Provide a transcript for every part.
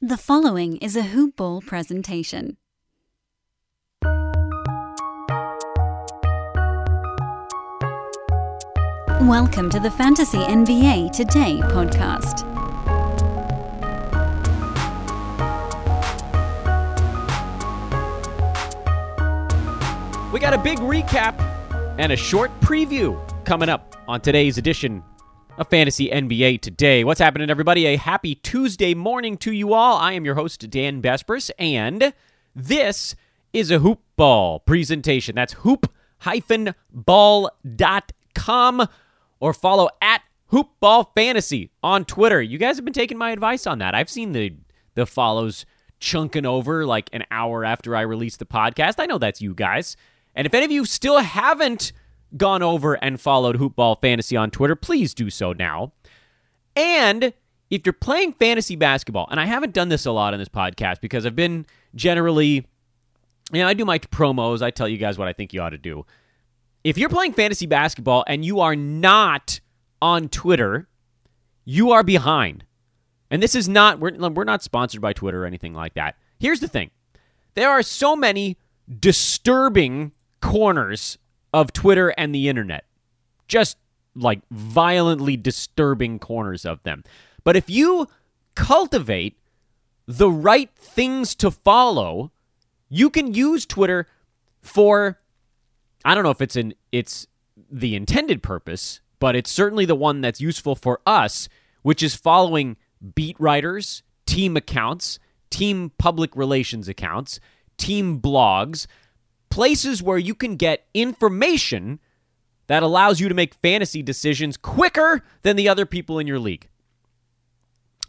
The following is a Hoop Ball presentation. Welcome to the Fantasy NBA Today podcast. We got a big recap and a short preview coming up on today's edition of Fantasy NBA Today. What's happening, everybody? A happy Tuesday morning to you all. I am your host, Dan Besbris, and this is a hoop ball presentation. That's hoop-ball.com or follow at hoopball fantasy on Twitter. You guys have been taking my advice on that. I've seen the the follows chunking over like an hour after I release the podcast. I know that's you guys. And if any of you still haven't gone over and followed Hoopball Fantasy on Twitter, please do so now. And if you're playing fantasy basketball, and I haven't done this a lot on this podcast because I've been generally, you know, I do my promos, I tell you guys what I think you ought to do. If you're playing fantasy basketball and you are not on Twitter, you are behind. And this is not, we're, we're not sponsored by Twitter or anything like that. Here's the thing there are so many disturbing corners of Twitter and the internet. Just like violently disturbing corners of them. But if you cultivate the right things to follow, you can use Twitter for I don't know if it's an it's the intended purpose, but it's certainly the one that's useful for us, which is following beat writers, team accounts, team public relations accounts, team blogs, places where you can get information that allows you to make fantasy decisions quicker than the other people in your league.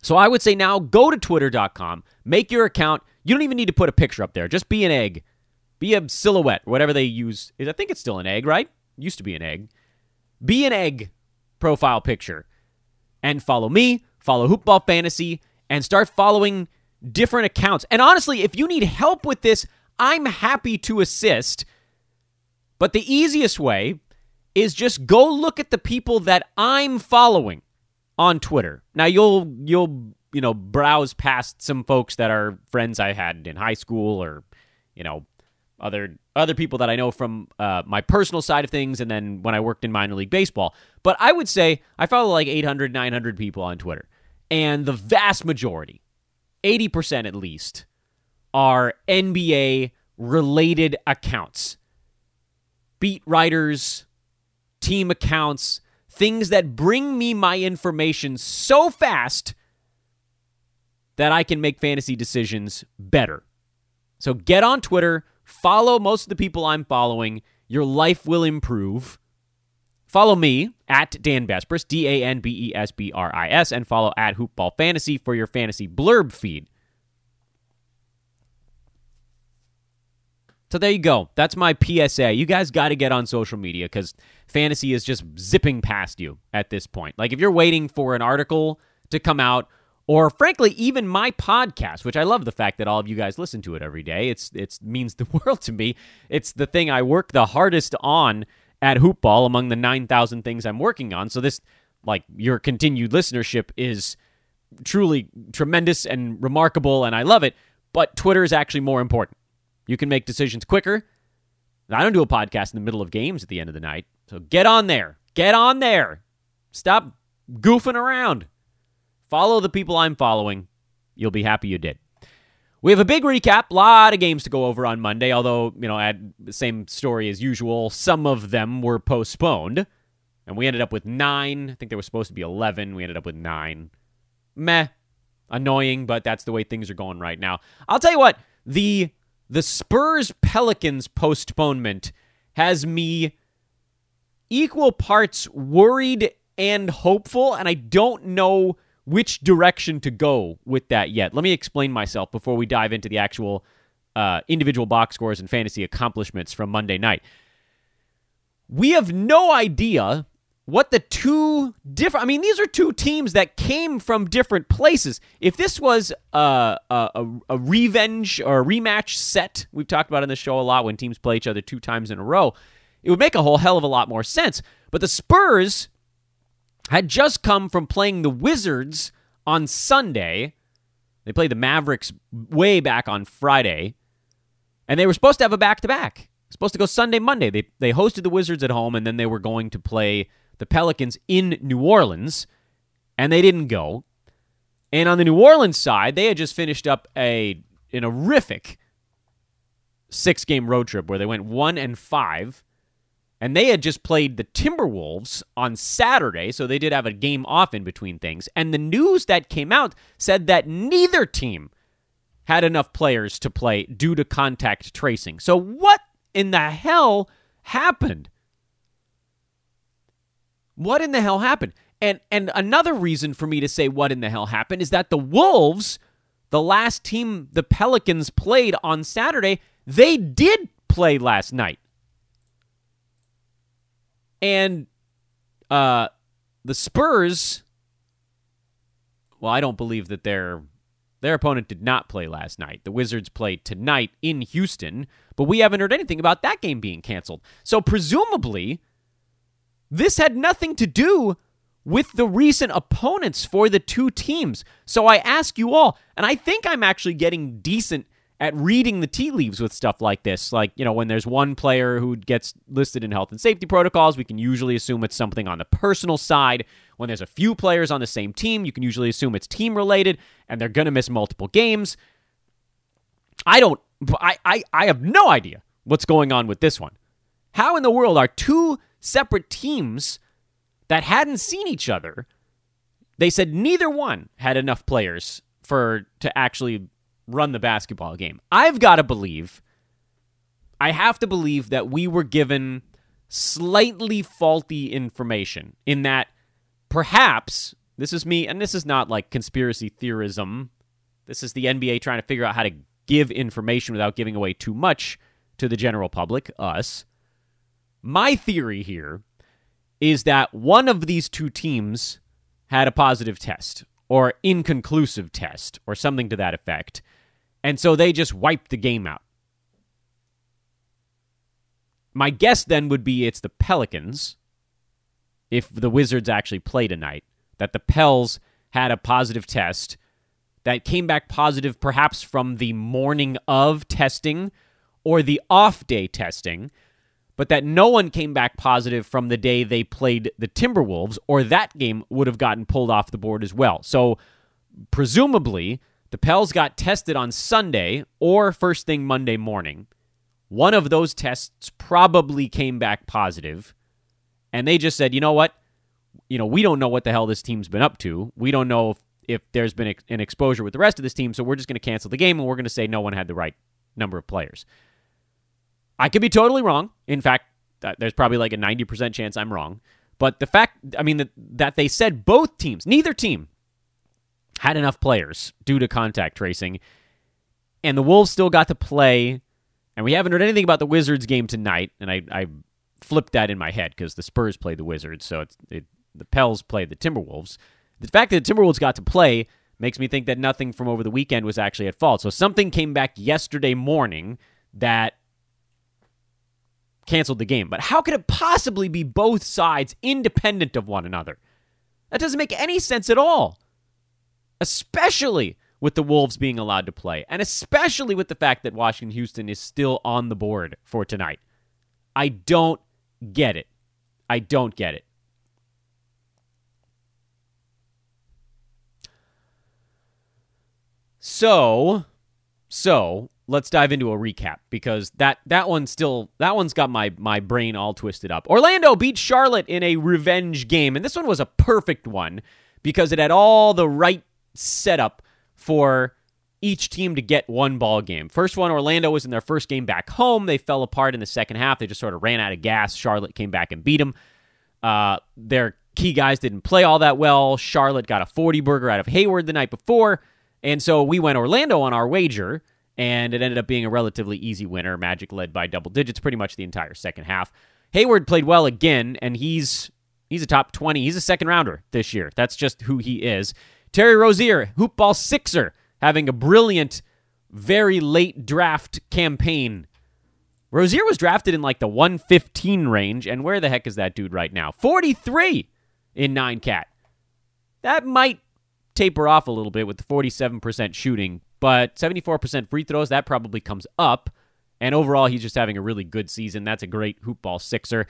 So I would say now go to twitter.com, make your account. You don't even need to put a picture up there. Just be an egg. Be a silhouette, whatever they use. I think it's still an egg, right? Used to be an egg. Be an egg profile picture. And follow me, follow Hoopball Fantasy, and start following different accounts. And honestly, if you need help with this, I'm happy to assist. But the easiest way is just go look at the people that I'm following on Twitter. Now you'll you'll you know browse past some folks that are friends I had in high school or you know other other people that I know from uh, my personal side of things and then when I worked in minor league baseball. But I would say I follow like 800 900 people on Twitter. And the vast majority, 80% at least, are NBA related accounts. Beat writers, team accounts, things that bring me my information so fast that I can make fantasy decisions better. So get on Twitter, follow most of the people I'm following. Your life will improve. Follow me at Dan Besbris, D A N B E S B R I S, and follow at Hoopball Fantasy for your fantasy blurb feed. So there you go. That's my PSA. You guys got to get on social media because fantasy is just zipping past you at this point. Like if you're waiting for an article to come out, or frankly, even my podcast, which I love the fact that all of you guys listen to it every day. It's it means the world to me. It's the thing I work the hardest on at Hoopball among the nine thousand things I'm working on. So this, like your continued listenership, is truly tremendous and remarkable, and I love it. But Twitter is actually more important. You can make decisions quicker. I don't do a podcast in the middle of games at the end of the night. So get on there. Get on there. Stop goofing around. Follow the people I'm following. You'll be happy you did. We have a big recap, a lot of games to go over on Monday, although, you know, had the same story as usual. Some of them were postponed, and we ended up with nine. I think there was supposed to be 11. We ended up with nine. Meh. Annoying, but that's the way things are going right now. I'll tell you what, the the Spurs Pelicans postponement has me equal parts worried and hopeful, and I don't know which direction to go with that yet. Let me explain myself before we dive into the actual uh, individual box scores and fantasy accomplishments from Monday night. We have no idea what the two different. I mean, these are two teams that came from different places. If this was a, a, a revenge or a rematch set, we've talked about in the show a lot when teams play each other two times in a row, it would make a whole hell of a lot more sense. But the Spurs had just come from playing the Wizards on Sunday. They played the Mavericks way back on Friday, and they were supposed to have a back to back. Supposed to go Sunday, Monday. They they hosted the Wizards at home, and then they were going to play the Pelicans in New Orleans, and they didn't go. And on the New Orleans side, they had just finished up a an horrific six game road trip where they went one and five. And they had just played the Timberwolves on Saturday, so they did have a game off in between things. And the news that came out said that neither team had enough players to play due to contact tracing. So, what in the hell happened? What in the hell happened? And and another reason for me to say what in the hell happened is that the Wolves, the last team the Pelicans played on Saturday, they did play last night. And uh, the Spurs, well, I don't believe that their their opponent did not play last night. The Wizards played tonight in Houston, but we haven't heard anything about that game being canceled. So presumably, this had nothing to do with the recent opponents for the two teams. So I ask you all, and I think I'm actually getting decent at reading the tea leaves with stuff like this. Like, you know, when there's one player who gets listed in health and safety protocols, we can usually assume it's something on the personal side. When there's a few players on the same team, you can usually assume it's team related and they're going to miss multiple games. I don't, I, I, I have no idea what's going on with this one. How in the world are two separate teams that hadn't seen each other? They said neither one had enough players for to actually run the basketball game. I've got to believe, I have to believe that we were given slightly faulty information in that perhaps this is me, and this is not like conspiracy theorism. This is the NBA trying to figure out how to give information without giving away too much to the general public, us. My theory here is that one of these two teams had a positive test or inconclusive test or something to that effect. And so they just wiped the game out. My guess then would be it's the Pelicans, if the Wizards actually play tonight, that the Pels had a positive test that came back positive perhaps from the morning of testing or the off day testing, but that no one came back positive from the day they played the Timberwolves, or that game would have gotten pulled off the board as well. So, presumably, the Pels got tested on Sunday or first thing Monday morning. One of those tests probably came back positive, and they just said, you know what? You know, we don't know what the hell this team's been up to. We don't know if, if there's been an exposure with the rest of this team, so we're just going to cancel the game and we're going to say no one had the right number of players. I could be totally wrong. In fact, there's probably like a 90% chance I'm wrong. But the fact, I mean, that, that they said both teams, neither team had enough players due to contact tracing, and the Wolves still got to play. And we haven't heard anything about the Wizards game tonight, and I, I flipped that in my head because the Spurs played the Wizards, so it's it, the Pels played the Timberwolves. The fact that the Timberwolves got to play makes me think that nothing from over the weekend was actually at fault. So something came back yesterday morning that canceled the game. But how could it possibly be both sides independent of one another? That doesn't make any sense at all especially with the Wolves being allowed to play, and especially with the fact that Washington Houston is still on the board for tonight. I don't get it. I don't get it. So, so let's dive into a recap because that that one still that one's got my my brain all twisted up. Orlando beat Charlotte in a revenge game, and this one was a perfect one because it had all the right setup for each team to get one ball game. First one, Orlando was in their first game back home. They fell apart in the second half. They just sort of ran out of gas. Charlotte came back and beat them. Uh, their key guys didn't play all that well. Charlotte got a 40 burger out of Hayward the night before. And so we went Orlando on our wager, and it ended up being a relatively easy winner. Magic led by double digits pretty much the entire second half. Hayward played well again, and he's he's a top 20. He's a second rounder this year. That's just who he is. Terry Rozier, hoopball sixer, having a brilliant, very late draft campaign. Rozier was drafted in like the 115 range, and where the heck is that dude right now? 43 in 9 cat. That might taper off a little bit with the 47% shooting, but 74% free throws, that probably comes up. And overall, he's just having a really good season. That's a great hoop ball sixer.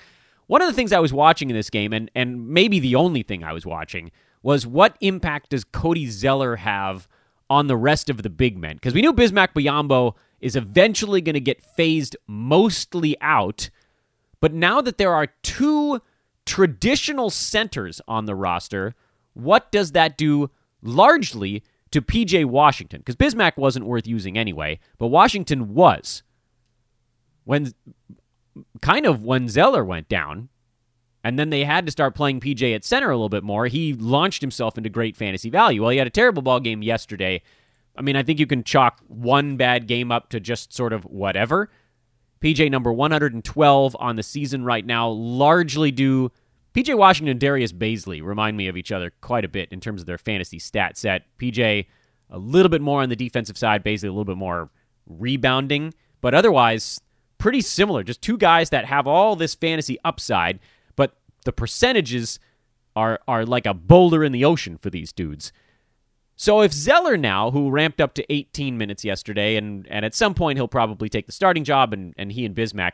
One of the things I was watching in this game, and, and maybe the only thing I was watching, was what impact does Cody Zeller have on the rest of the big men? Because we knew Bismack Biyombo is eventually going to get phased mostly out. But now that there are two traditional centers on the roster, what does that do largely to PJ Washington? Because Bismack wasn't worth using anyway, but Washington was. When kind of when Zeller went down, and then they had to start playing PJ at center a little bit more, he launched himself into great fantasy value. Well, he had a terrible ball game yesterday. I mean, I think you can chalk one bad game up to just sort of whatever. PJ number 112 on the season right now, largely due PJ Washington and Darius Bazley remind me of each other quite a bit in terms of their fantasy stat set. PJ a little bit more on the defensive side, Bazley a little bit more rebounding, but otherwise pretty similar. Just two guys that have all this fantasy upside, but the percentages are are like a boulder in the ocean for these dudes. So if Zeller now, who ramped up to 18 minutes yesterday, and, and at some point he'll probably take the starting job, and, and he and Bismack,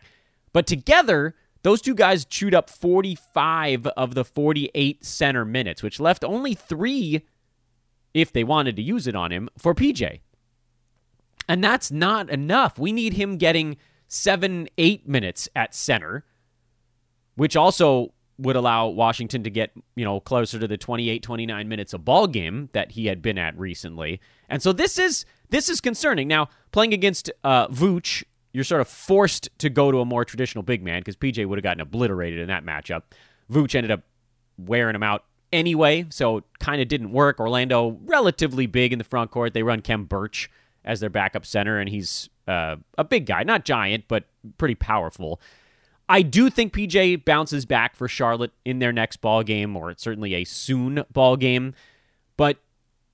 but together those two guys chewed up 45 of the 48 center minutes, which left only three, if they wanted to use it on him, for PJ. And that's not enough. We need him getting seven, eight minutes at center, which also would allow Washington to get, you know, closer to the 28, 29 minutes a ball game that he had been at recently. And so this is this is concerning. Now, playing against uh, Vooch you're sort of forced to go to a more traditional big man because PJ would have gotten obliterated in that matchup. Vooch ended up wearing him out anyway, so kind of didn't work. Orlando relatively big in the front court. They run Khem Birch as their backup center, and he's uh, a big guy, not giant, but pretty powerful. I do think PJ bounces back for Charlotte in their next ball game, or it's certainly a soon ball game. But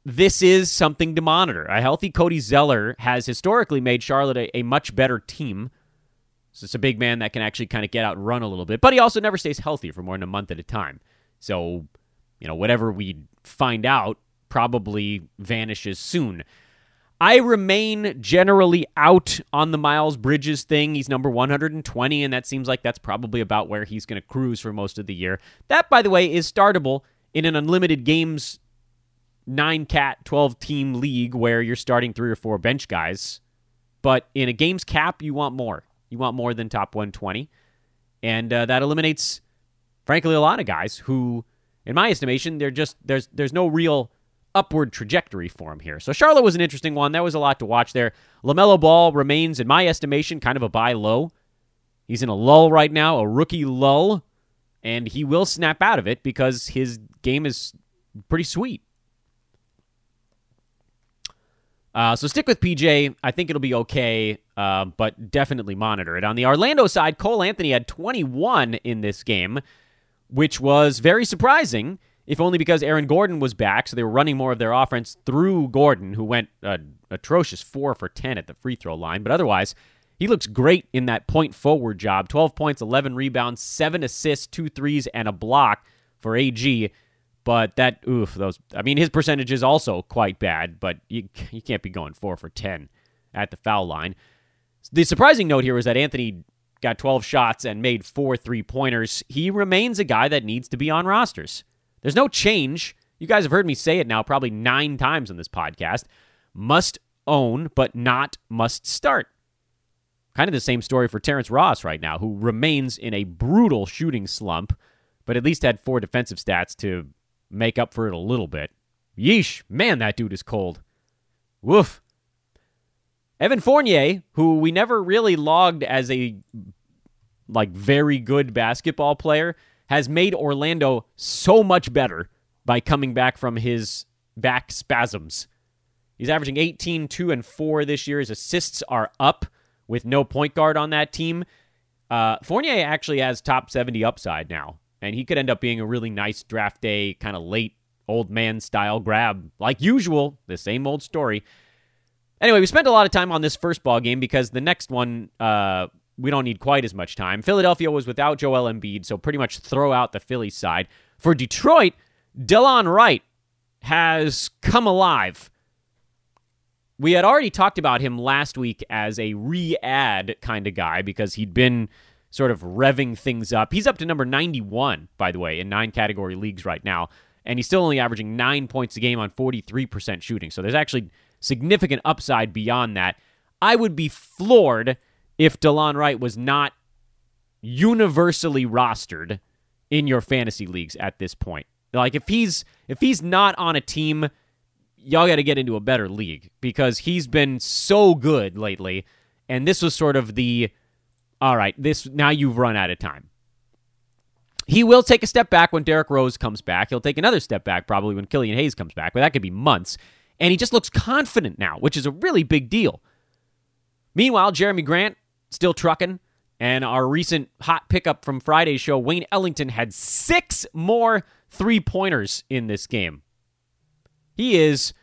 this is something to monitor. A healthy Cody Zeller has historically made Charlotte a, a much better team. So it's a big man that can actually kind of get out and run a little bit, but he also never stays healthy for more than a month at a time. So, you know, whatever we find out probably vanishes soon. I remain generally out on the Miles Bridges thing. He's number 120, and that seems like that's probably about where he's going to cruise for most of the year. That, by the way, is startable in an unlimited games nine cat, 12 team league where you're starting three or four bench guys. But in a games cap, you want more. You want more than top 120. And uh, that eliminates, frankly, a lot of guys who, in my estimation, they're just, there's, there's no real upward trajectory for him here. So Charlotte was an interesting one. That was a lot to watch there. LaMelo Ball remains, in my estimation, kind of a buy low. He's in a lull right now, a rookie lull, and he will snap out of it because his game is pretty sweet. Uh, so stick with PJ. I think it'll be okay, uh, but definitely monitor it. On the Orlando side, Cole Anthony had 21 in this game, which was very surprising, if only because Aaron Gordon was back. So they were running more of their offense through Gordon, who went uh, atrocious 4 for 10 at the free throw line. But otherwise, he looks great in that point forward job 12 points, 11 rebounds, 7 assists, 2 threes, and a block for AG. But that, oof, those. I mean, his percentage is also quite bad, but you, you can't be going four for 10 at the foul line. The surprising note here was that Anthony got 12 shots and made four three pointers. He remains a guy that needs to be on rosters. There's no change. You guys have heard me say it now probably nine times on this podcast. Must own, but not must start. Kind of the same story for Terrence Ross right now, who remains in a brutal shooting slump, but at least had four defensive stats to make up for it a little bit. Yeesh, man, that dude is cold. Woof. Evan Fournier, who we never really logged as a like very good basketball player, has made Orlando so much better by coming back from his back spasms. He's averaging 18, 2, and 4 this year. His assists are up with no point guard on that team. Uh, Fournier actually has top 70 upside now and he could end up being a really nice draft day, kind of late old man style grab, like usual. The same old story. Anyway, we spent a lot of time on this first ball game because the next one uh, we don't need quite as much time. Philadelphia was without Joel Embiid, so pretty much throw out the Philly side. For Detroit, Delon Wright has come alive. We had already talked about him last week as a re add kind of guy because he'd been sort of revving things up. He's up to number 91, by the way, in nine category leagues right now, and he's still only averaging nine points a game on 43% shooting. So there's actually significant upside beyond that. I would be floored if Delon Wright was not universally rostered in your fantasy leagues at this point. Like if he's if he's not on a team, y'all got to get into a better league because he's been so good lately and this was sort of the all right, this now you've run out of time. He will take a step back when Derrick Rose comes back. He'll take another step back probably when Killian Hayes comes back, but that could be months. And he just looks confident now, which is a really big deal. Meanwhile, Jerami Grant still trucking. And our recent hot pickup from Friday's show, Wayne Ellington had six more three pointers in this game. He is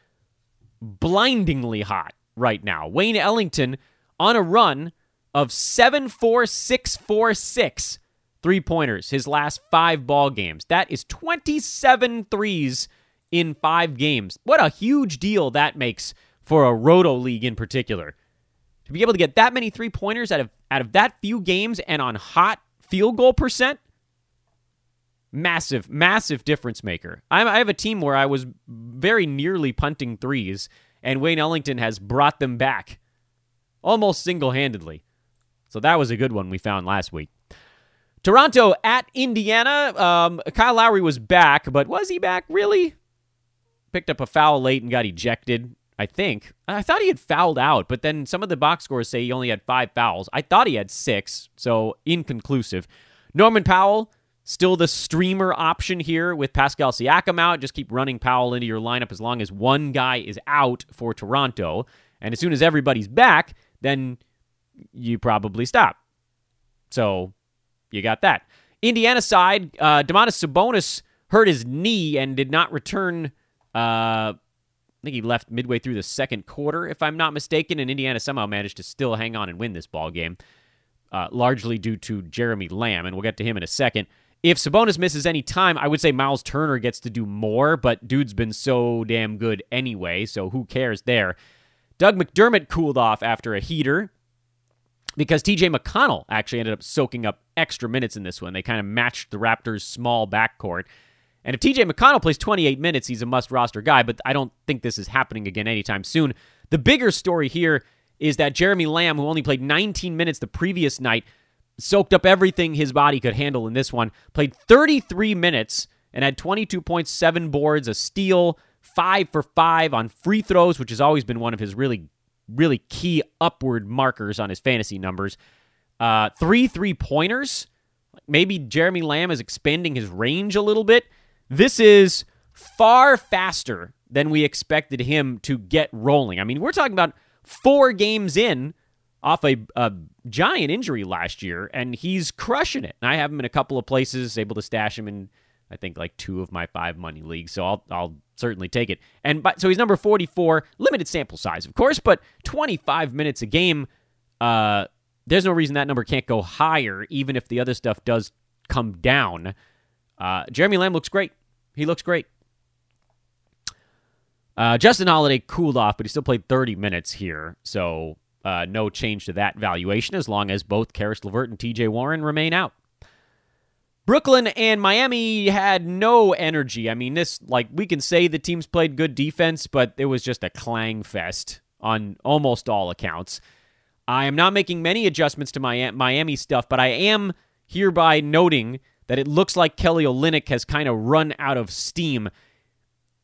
blindingly hot right now. Wayne Ellington on a run of 7 4 6 4 6 three pointers his last five ball games. That is 27 threes in five games. What a huge deal that makes for a roto league in particular. To be able to get that many three pointers out of out of that few games and on hot field goal percent, massive, massive difference maker. I, I have a team where I was very nearly punting threes, and Wayne Ellington has brought them back almost single handedly. So that was a good one we found last week. Toronto at Indiana. Um, Kyle Lowry was back, but was he back really? Picked up a foul late and got ejected. I think. I thought he had fouled out, but then some of the box scores say he only had five fouls. I thought he had six, so inconclusive. Norman Powell, still the streamer option here with Pascal Siakam out. Just keep running Powell into your lineup as long as one guy is out for Toronto. And as soon as everybody's back, then you probably stop. So you got that. Indiana side, uh, Domantas Sabonis hurt his knee and did not return. Uh, I think he left midway through the second quarter, if I'm not mistaken, and Indiana somehow managed to still hang on and win this ball game, uh, largely due to Jeremy Lamb, and we'll get to him in a second. If Sabonis misses any time, I would say Miles Turner gets to do more, but dude's been so damn good anyway, so who cares there? Doug McDermott cooled off after a heater because TJ McConnell actually ended up soaking up extra minutes in this one. They kind of matched the Raptors' small backcourt. And if TJ McConnell plays 28 minutes, he's a must roster guy, but I don't think this is happening again anytime soon. The bigger story here is that Jeremy Lamb, who only played 19 minutes the previous night, soaked up everything his body could handle in this one, played 33 minutes and had 22.7 boards, a steal, five for five on free throws, which has always been one of his really really key upward markers on his fantasy numbers. Uh, three three pointers. Maybe Jeremy Lamb is expanding his range a little bit. This is far faster than we expected him to get rolling. I mean, we're talking about four games in off a, a giant injury last year, and he's crushing it. And I have him in a couple of places, able to stash him in I think like two of my five money leagues. So I'll I'll certainly take it. And but, so he's number 44, limited sample size, of course, but 25 minutes a game. Uh, there's no reason that number can't go higher, even if the other stuff does come down. Uh, Jeremy Lamb looks great. He looks great. Uh, Justin Holiday cooled off, but he still played 30 minutes here, so uh, no change to that valuation as long as both Caris LeVert and TJ Warren remain out. Brooklyn and Miami had no energy. I mean, this, like, we can say the teams played good defense, but it was just a clang fest on almost all accounts. I am not making many adjustments to my Miami stuff, but I am hereby noting that it looks like Kelly Olynyk has kind of run out of steam.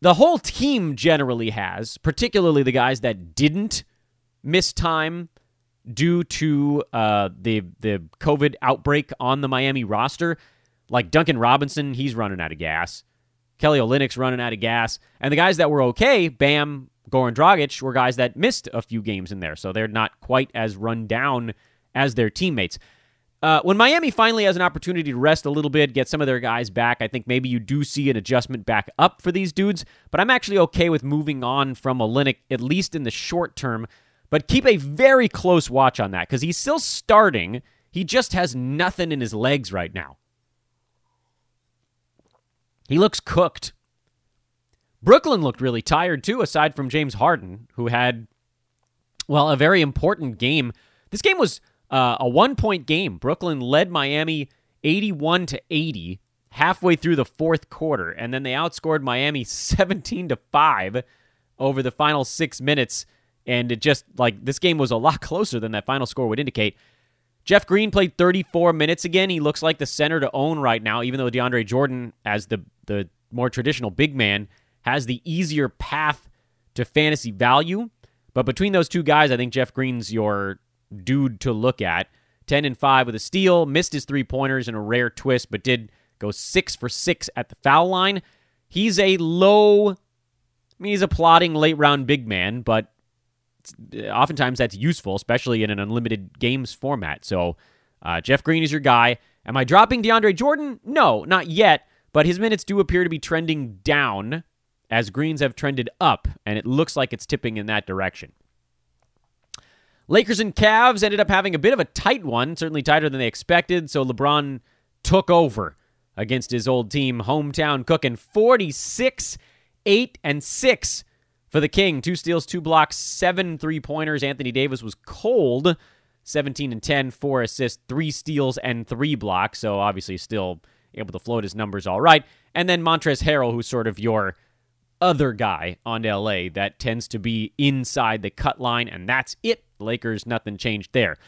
The whole team generally has, particularly the guys that didn't miss time due to uh, the the COVID outbreak on the Miami roster. Like Duncan Robinson, he's running out of gas. Kelly Olynyk's running out of gas. And the guys that were okay, Bam, Goran Dragic, were guys that missed a few games in there. So they're not quite as run down as their teammates. Uh, when Miami finally has an opportunity to rest a little bit, get some of their guys back, I think maybe you do see an adjustment back up for these dudes. But I'm actually okay with moving on from Olynyk, at least in the short term. But keep a very close watch on that because he's still starting. He just has nothing in his legs right now. He looks cooked. Brooklyn looked really tired too, aside from James Harden, who had, well, a very important game. This game was uh, a one point game. Brooklyn led Miami 81 to 80 halfway through the fourth quarter, and then they outscored Miami 17 to 5 over the final six minutes. And it just like this game was a lot closer than that final score would indicate. Jeff Green played 34 minutes again. He looks like the center to own right now, even though DeAndre Jordan, as the the more traditional big man, has the easier path to fantasy value. But between those two guys, I think Jeff Green's your dude to look at. 10 and 5 with a steal, missed his three pointers in a rare twist, but did go 6 for 6 at the foul line. He's a low, I mean, he's a plodding late round big man, but oftentimes that's useful, especially in an unlimited games format. So uh, Jeff Green is your guy. Am I dropping DeAndre Jordan? No, not yet, but his minutes do appear to be trending down as greens have trended up, and it looks like it's tipping in that direction. Lakers and Cavs ended up having a bit of a tight one, certainly tighter than they expected. So LeBron took over against his old team, hometown cooking 46 8 and 6 for the King. Two steals, two blocks, seven three pointers. Anthony Davis was cold 17 and 10, four assists, three steals, and three blocks. So obviously still able to float his numbers all right. And then Montrezl Harrell, who's sort of your other guy on LA that tends to be inside the cut line, and that's it. Lakers, nothing changed there.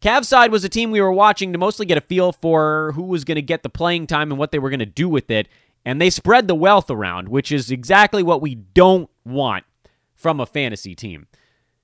Cavs side was a team we were watching to mostly get a feel for who was going to get the playing time and what they were going to do with it. And they spread the wealth around, which is exactly what we don't want from a fantasy team.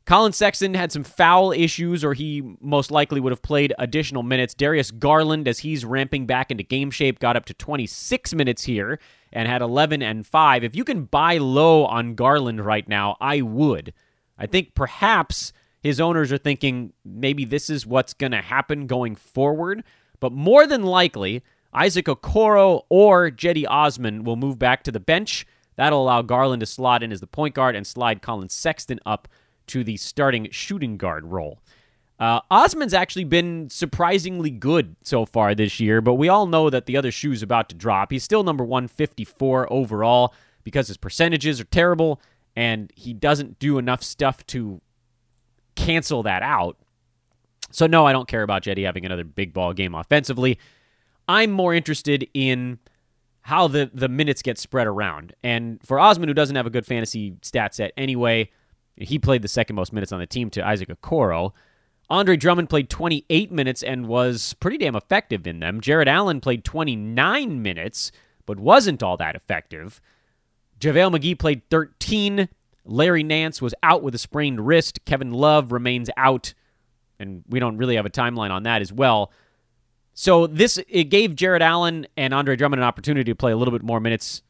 Collin Sexton had some foul issues, or he most likely would have played additional minutes. Darius Garland, as he's ramping back into game shape, got up to 26 minutes here and had 11 and 5. If you can buy low on Garland right now, I would. I think perhaps his owners are thinking maybe this is what's going to happen going forward. But more than likely, Isaac Okoro or Cedi Osman will move back to the bench. That'll allow Garland to slot in as the point guard and slide Collin Sexton up to the starting shooting guard role. Uh, Osman's actually been surprisingly good so far this year, but we all know that the other shoe's about to drop. He's still number 154 overall because his percentages are terrible and he doesn't do enough stuff to cancel that out. So, no, I don't care about Cedi having another big ball game offensively. I'm more interested in how the, the minutes get spread around. And for Osman, who doesn't have a good fantasy stat set anyway, he played the second most minutes on the team to Isaac Okoro. Andre Drummond played 28 minutes and was pretty damn effective in them. Jarrett Allen played 29 minutes, but wasn't all that effective. JaVale McGee played 13. Larry Nance was out with a sprained wrist. Kevin Love remains out, and we don't really have a timeline on that as well. So this it gave Jarrett Allen and Andre Drummond an opportunity to play a little bit more minutes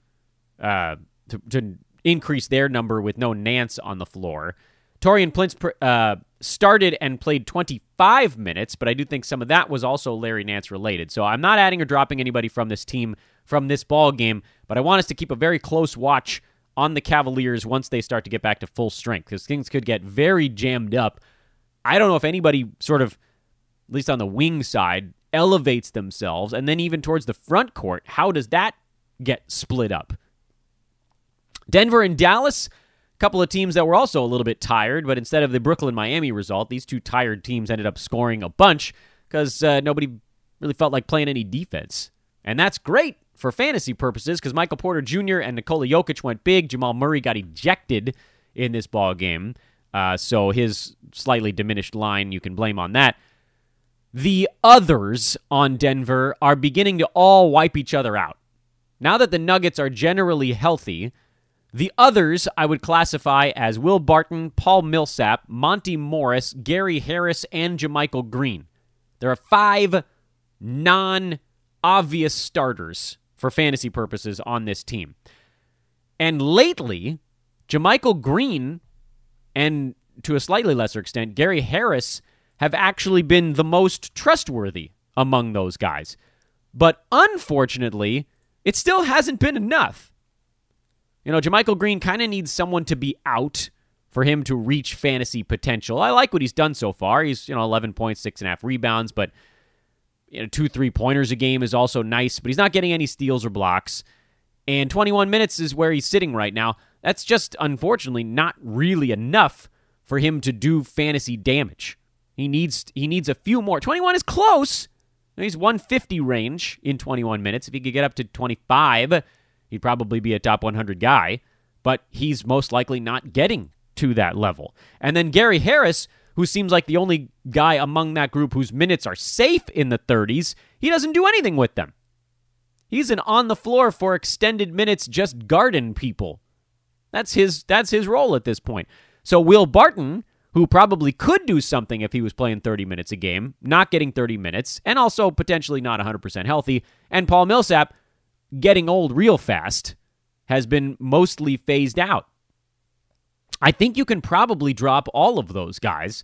uh, to, to increase their number with no Nance on the floor. Taurean Prince uh, started and played 25 minutes, but I do think some of that was also Larry Nance related. So I'm not adding or dropping anybody from this team from this ball game, but I want us to keep a very close watch on the Cavaliers once they start to get back to full strength because things could get very jammed up. I don't know if anybody sort of, at least on the wing side, elevates themselves, and then even towards the front court, how does that get split up? Denver and Dallas, a couple of teams that were also a little bit tired, but instead of the Brooklyn Miami result, these two tired teams ended up scoring a bunch because uh, nobody really felt like playing any defense. And that's great for fantasy purposes because Michael Porter Jr. and Nikola Jokic went big. Jamal Murray got ejected in this ball game. Uh, so his slightly diminished line, you can blame on that. The others on Denver are beginning to all wipe each other out. Now that the Nuggets are generally healthy, the others I would classify as Will Barton, Paul Millsap, Monte Morris, Gary Harris, and JaMychal Green. There are five non obvious starters for fantasy purposes on this team. And lately, JaMychal Green and to a slightly lesser extent, Gary Harris have actually been the most trustworthy among those guys. But unfortunately, it still hasn't been enough. You know, JaMychal Green kind of needs someone to be out for him to reach fantasy potential. I like what he's done so far. He's, you know, 11 points, six and a half rebounds, but you know, two three pointers a game is also nice, but he's not getting any steals or blocks. And 21 minutes is where he's sitting right now. That's just unfortunately not really enough for him to do fantasy damage. He needs he needs a few more. 21 is close. He's 150 range in 21 minutes. If he could get up to 25, he'd probably be a top 100 guy, but he's most likely not getting to that level. And then Gary Harris, who seems like the only guy among that group whose minutes are safe in the 30s, he doesn't do anything with them. He's an on the floor for extended minutes just garden people. That's his that's his role at this point. So Will Barton, who probably could do something if he was playing 30 minutes a game, not getting 30 minutes, and also potentially not 100% healthy, and Paul Millsap getting old real fast has been mostly phased out. I think you can probably drop all of those guys,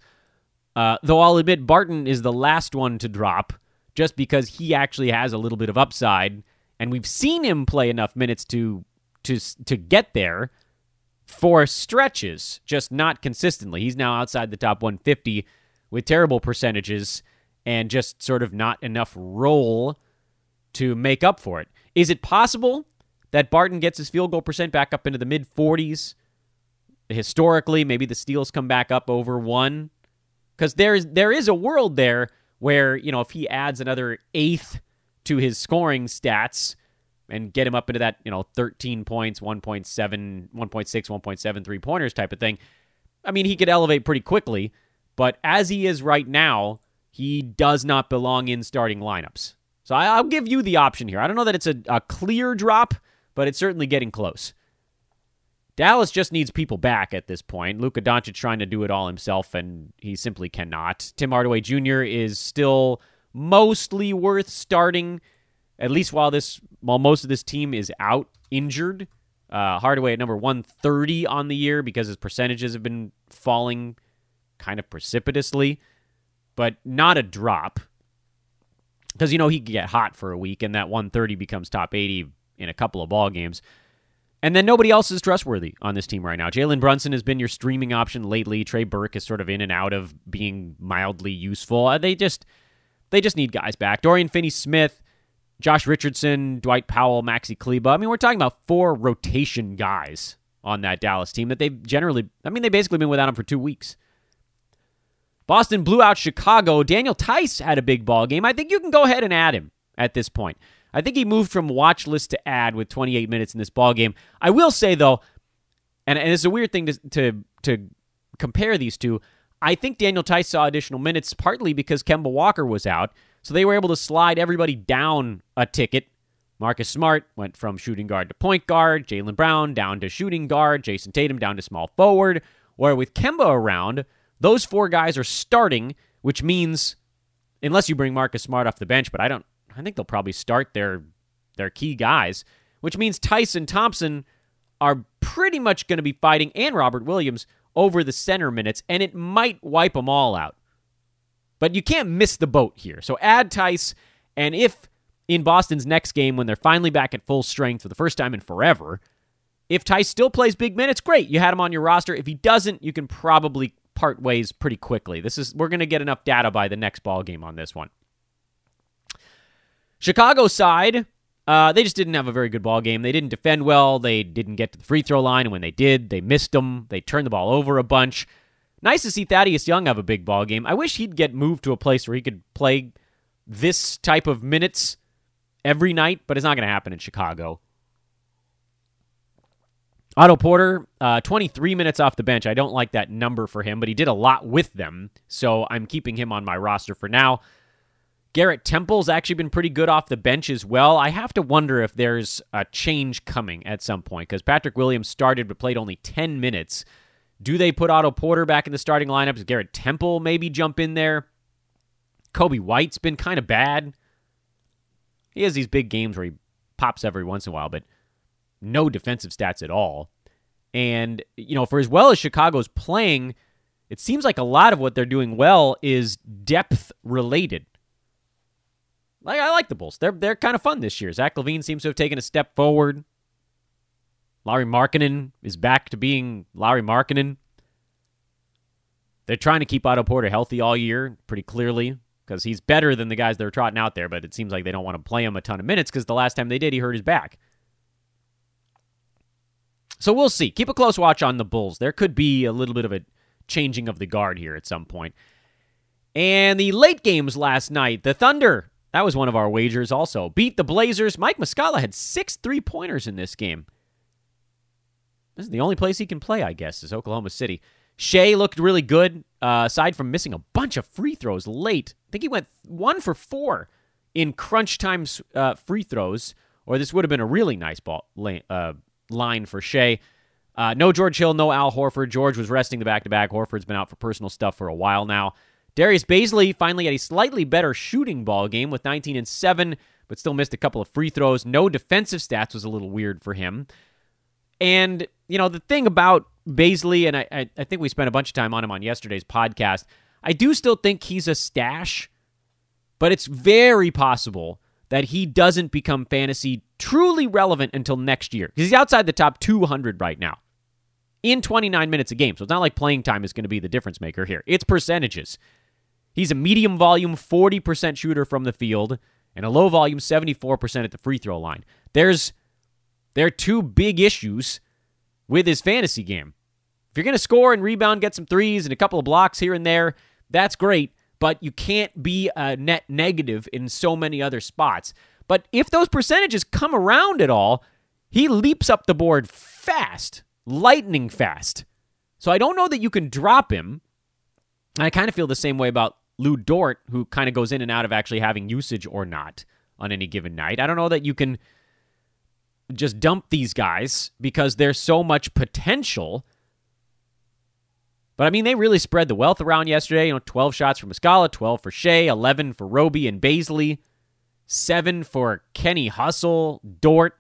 uh, though I'll admit Barton is the last one to drop just because he actually has a little bit of upside and we've seen him play enough minutes to to to get there for stretches, just not consistently. He's now outside the top 150 with terrible percentages and just sort of not enough role to make up for it. Is it possible that Barton gets his field goal percent back up into the mid 40s? Historically, maybe the steals come back up over one because there is there is a world there where you know if he adds another eighth to his scoring stats and get him up into that, you know, 13 points, 1.7, 1.6, 1.7 three pointers type of thing. I mean, he could elevate pretty quickly, but as he is right now, he does not belong in starting lineups. So I, will give you the option here. I don't know that it's a, a clear drop, but it's certainly getting close. Dallas just needs people back at this point. Luka Doncic trying to do it all himself, and he simply cannot. Tim Hardaway Jr. is still mostly worth starting, at least while this while most of this team is out injured. Uh, Hardaway at number 130 on the year because his percentages have been falling kind of precipitously, but not a drop. Because, you know, he could get hot for a week and that 130 becomes top 80 in a couple of ball games. And then nobody else is trustworthy on this team right now. Jalen Brunson has been your streaming option lately. Trey Burke is sort of in and out of being mildly useful. Uh, they just they just need guys back. Dorian Finney Smith, Josh Richardson, Dwight Powell, Maxi Kleber. I mean, we're talking about four rotation guys on that Dallas team that they've generally, I mean, they've basically been without him for two weeks. Boston blew out Chicago. Daniel Theis had a big ball game. I think you can go ahead and add him at this point. I think he moved from watch list to add with 28 minutes in this ball game. I will say though, and, and it's a weird thing to to to compare these two. I think Daniel Theis saw additional minutes partly because Kemba Walker was out, so they were able to slide everybody down a ticket. Marcus Smart went from shooting guard to point guard, Jaylen Brown down to shooting guard, Jayson Tatum down to small forward. Where with Kemba around, those four guys are starting, which means unless you bring Marcus Smart off the bench, but I don't I think they'll probably start their their key guys, which means Tyson Thompson are pretty much going to be fighting and Robert Williams over the center minutes, and it might wipe them all out. But you can't miss the boat here. So add Theis, and if in Boston's next game, when they're finally back at full strength for the first time in forever, if Theis still plays big minutes, great. You had him on your roster. If he doesn't, you can probably part ways pretty quickly. This is we're going to get enough data by the next ball game on this one. Chicago side, uh, they just didn't have a very good ball game. They didn't defend well. They didn't get to the free throw line, and when they did, they missed them. They turned the ball over a bunch. Nice to see Thaddeus Young have a big ball game. I wish he'd get moved to a place where he could play this type of minutes every night, but it's not going to happen in Chicago. Otto Porter, uh, 23 minutes off the bench. I don't like that number for him, but he did a lot with them, so I'm keeping him on my roster for now. Garrett Temple's actually been pretty good off the bench as well. I have to wonder if there's a change coming at some point because Patrick Williams started but played only 10 minutes. Do they put Otto Porter back in the starting lineup? Does Garrett Temple maybe jump in there? Coby White's been kind of bad. He has these big games where he pops every once in a while, but no defensive stats at all. And, you know, for as well as Chicago's playing, it seems like a lot of what they're doing well is depth related. Like I like the Bulls. They're they're kind of fun this year. Zach LaVine seems to have taken a step forward. Lauri Markkanen is back to being Lauri Markkanen. They're trying to keep Otto Porter healthy all year, pretty clearly, because he's better than the guys they're trotting out there. But it seems like they don't want to play him a ton of minutes because the last time they did, he hurt his back. So we'll see. Keep a close watch on the Bulls. There could be a little bit of a changing of the guard here at some point. And the late games last night, the Thunder, that was one of our wagers also, beat the Blazers. Mike Muscala had six three pointers in this game. This is the only place he can play, I guess, is Oklahoma City. Shai looked really good, uh, aside from missing a bunch of free throws late. I think he went one for four in crunch time uh, free throws, or this would have been a really nice ball uh, line for Shai. Uh, no George Hill, no Al Horford. George was resting the back to back. Horford's been out for personal stuff for a while now. Darius Bazley finally had a slightly better shooting ball game with 19 and 7, but still missed a couple of free throws. No defensive stats was a little weird for him. And, you know, the thing about Bazley, and I, I think we spent a bunch of time on him on yesterday's podcast, I do still think he's a stash, but it's very possible that he doesn't become fantasy truly relevant until next year because he's outside the top 200 right now in 29 minutes a game. So it's not like playing time is going to be the difference maker here. It's percentages. He's a medium volume 40% shooter from the field and a low volume 74% at the free throw line. There's there are two big issues with his fantasy game. If you're going to score and rebound, get some threes and a couple of blocks here and there, that's great, but you can't be a net negative in so many other spots. But if those percentages come around at all, he leaps up the board fast, lightning fast. So I don't know that you can drop him. I kind of feel the same way about Lu Dort, who kind of goes in and out of actually having usage or not on any given night. I don't know that you can just dump these guys because there's so much potential. But I mean, they really spread the wealth around yesterday. You know, 12 shots for Muscala, 12 for Shai, 11 for Roby and Bazley seven for Kenny Hustle, Dort,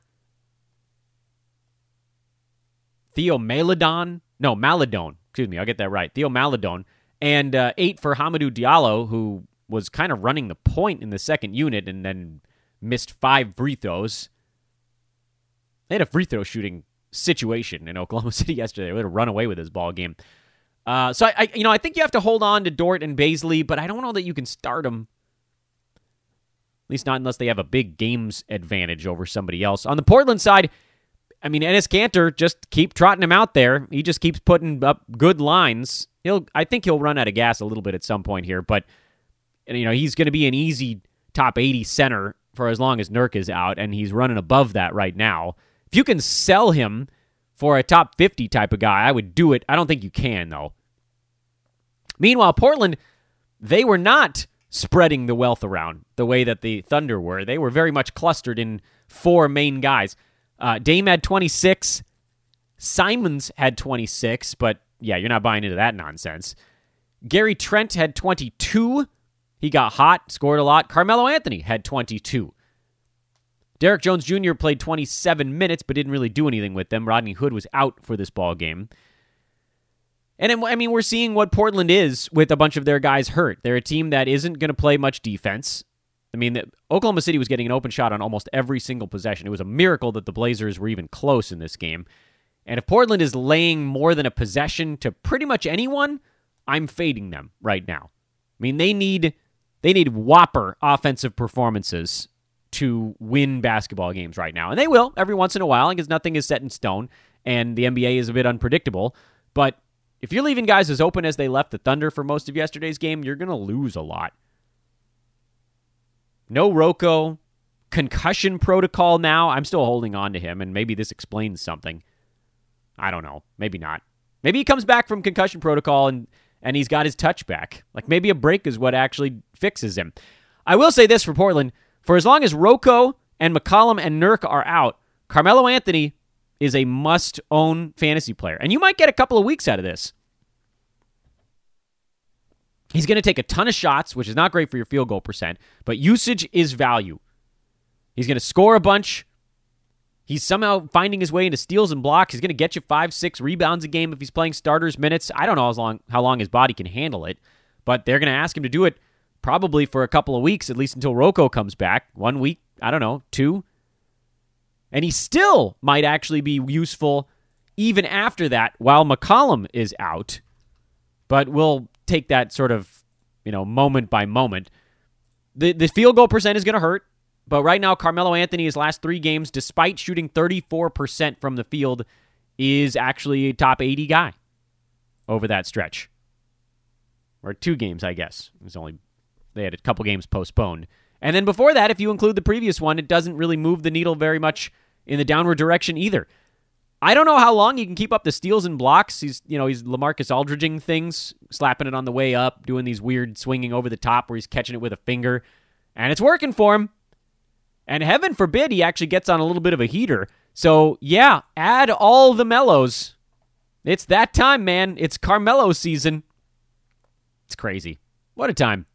Theo Maledon. No, Maladon. Excuse me, I'll get that right. Theo Maledon. And uh, eight for Hamidou Diallo, who was kind of running the point in the second unit and then missed five free throws. They had a free throw shooting situation in Oklahoma City yesterday. They would have run away with this ball game. Uh, so I, I, you know, I think you have to hold on to Dort and Bazley, but I don't know that you can start them at least not unless they have a big games advantage over somebody else. On the Portland side, I mean, Enes Kanter, just keep trotting him out there. He just keeps putting up good lines. He'll, I think he'll run out of gas a little bit at some point here, but you know he's going to be an easy top 80 center for as long as Nurk is out, and he's running above that right now. If you can sell him for a top 50 type of guy, I would do it. I don't think you can though. Meanwhile, Portland, they were not spreading the wealth around the way that the Thunder were. They were very much clustered in four main guys. Uh, Dame had 26. Simons had 26, but yeah, you're not buying into that nonsense. Gary Trent had 22. He got hot, scored a lot. Carmelo Anthony had 22. Derrick Jones Jr. played 27 minutes, but didn't really do anything with them. Rodney Hood was out for this ball game. And I mean, we're seeing what Portland is with a bunch of their guys hurt. They're a team that isn't going to play much defense. I mean, Oklahoma City was getting an open shot on almost every single possession. It was a miracle that the Blazers were even close in this game. And if Portland is laying more than a possession to pretty much anyone, I'm fading them right now. I mean, they need they need whopper offensive performances to win basketball games right now. And they will every once in a while because nothing is set in stone and the NBA is a bit unpredictable. But if you're leaving guys as open as they left the Thunder for most of yesterday's game, you're going to lose a lot. No Rocco. Concussion protocol now. I'm still holding on to him, and maybe this explains something. I don't know. Maybe not. Maybe he comes back from concussion protocol and, and he's got his touch back. Like maybe a break is what actually fixes him. I will say this for Portland. For as long as Rocco and McCollum and Nurk are out, Carmelo Anthony is a must own fantasy player. And you might get a couple of weeks out of this. He's going to take a ton of shots, which is not great for your field goal percent, but usage is value. He's going to score a bunch. He's somehow finding his way into steals and blocks. He's going to get you five, six rebounds a game if he's playing starters minutes. I don't know how long how long his body can handle it, but they're going to ask him to do it probably for a couple of weeks, at least until Rocco comes back. One week, I don't know, two. And he still might actually be useful even after that while McCollum is out. But we'll take that sort of, you know, moment by moment. The the field goal percent is going to hurt, but right now Carmelo Anthony his last 3 games despite shooting 34% from the field is actually a top 80 guy over that stretch. Or two games, I guess. It was only they had a couple games postponed. And then before that, if you include the previous one, it doesn't really move the needle very much in the downward direction either. I don't know how long he can keep up the steals and blocks. He's, you know, he's LaMarcus Aldridging things, slapping it on the way up, doing these weird swinging over the top where he's catching it with a finger, and it's working for him. And heaven forbid he actually gets on a little bit of a heater. So, yeah, add all the mellows. It's that time, man. It's Carmelo season. It's crazy. What a time.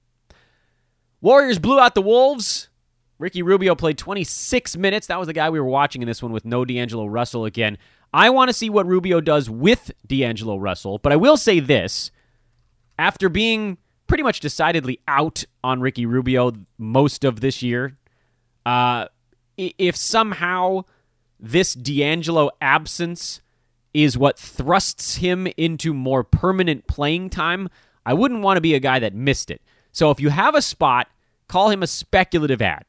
Warriors blew out the Wolves. Ricky Rubio played 26 minutes. That was the guy we were watching in this one with no D'Angelo Russell again. I want to see what Rubio does with D'Angelo Russell, but I will say this. After being pretty much decidedly out on Ricky Rubio most of this year, uh, if somehow this D'Angelo absence is what thrusts him into more permanent playing time, I wouldn't want to be a guy that missed it. So if you have a spot, call him a speculative ad.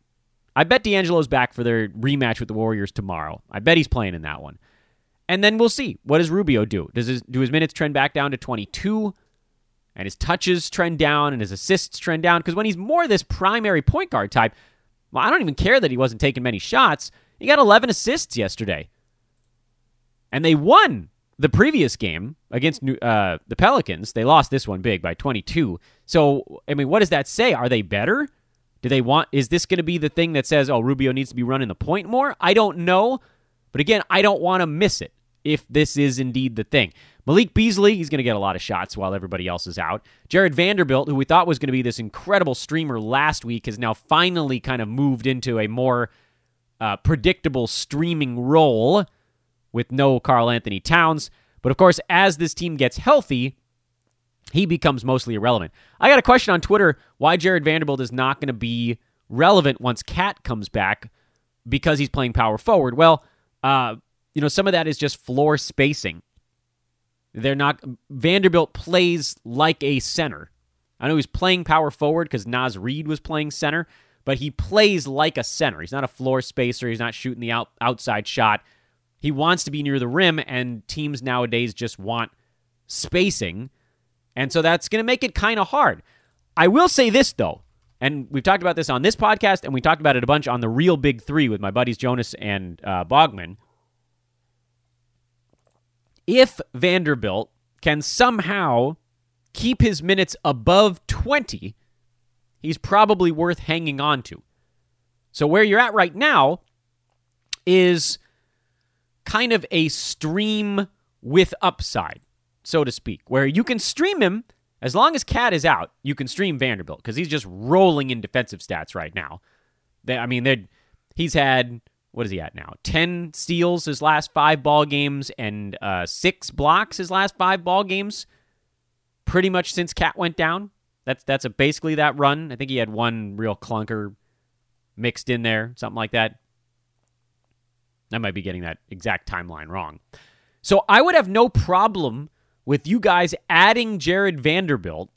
I bet D'Angelo's back for their rematch with the Warriors tomorrow. I bet he's playing in that one. And then we'll see. What does Rubio do? Does his, do his minutes trend back down to 22? And his touches trend down and his assists trend down? Because when he's more this primary point guard type, well, I don't even care that he wasn't taking many shots. He got 11 assists yesterday. And they won the previous game against uh, the Pelicans. They lost this one big by 22. So, I mean, what does that say? Are they better? Do they want, is this going to be the thing that says, oh, Rubio needs to be running the point more? I don't know. But again, I don't want to miss it if this is indeed the thing. Malik Beasley, he's going to get a lot of shots while everybody else is out. Jarred Vanderbilt, who we thought was going to be this incredible streamer last week, has now finally kind of moved into a more uh, predictable streaming role with no Karl-Anthony Towns. But of course, as this team gets healthy, he becomes mostly irrelevant. I got a question on Twitter why Jarred Vanderbilt is not going to be relevant once KAT comes back because he's playing power forward. Well, uh, you know, some of that is just floor spacing. They're not. Vanderbilt plays like a center. I know he's playing power forward because Naz Reid was playing center, but he plays like a center. He's not a floor spacer. He's not shooting the out, outside shot. He wants to be near the rim, and teams nowadays just want spacing. And so that's going to make it kind of hard. I will say this, though, and we've talked about this on this podcast, and we talked about it a bunch on the real Big Three with my buddies Jonas and uh, Bogman. If Vanderbilt can somehow keep his minutes above 20, he's probably worth hanging on to. So, where you're at right now is kind of a stream with upside, so to speak, where you can stream him as long as KAT is out. You can stream Vanderbilt because he's just rolling in defensive stats right now. They, I mean, he's had what is he at now? Ten steals his last five ball games and uh, six blocks his last five ball games. Pretty much since KAT went down. That's that's a, basically that run. I think he had one real clunker mixed in there, something like that. I might be getting that exact timeline wrong. So I would have no problem with you guys adding Jarred Vanderbilt.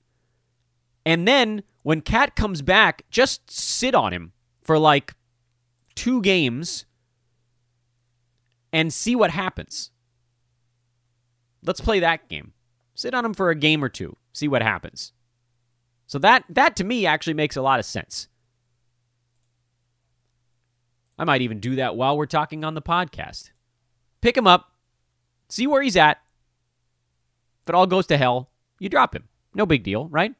And then when KAT comes back, just sit on him for like two games and see what happens. Let's play that game. Sit on him for a game or two, see what happens. So that that to me actually makes a lot of sense. I might even do that while we're talking on the podcast. Pick him up, see where he's at. If it all goes to hell, you drop him. No big deal, right?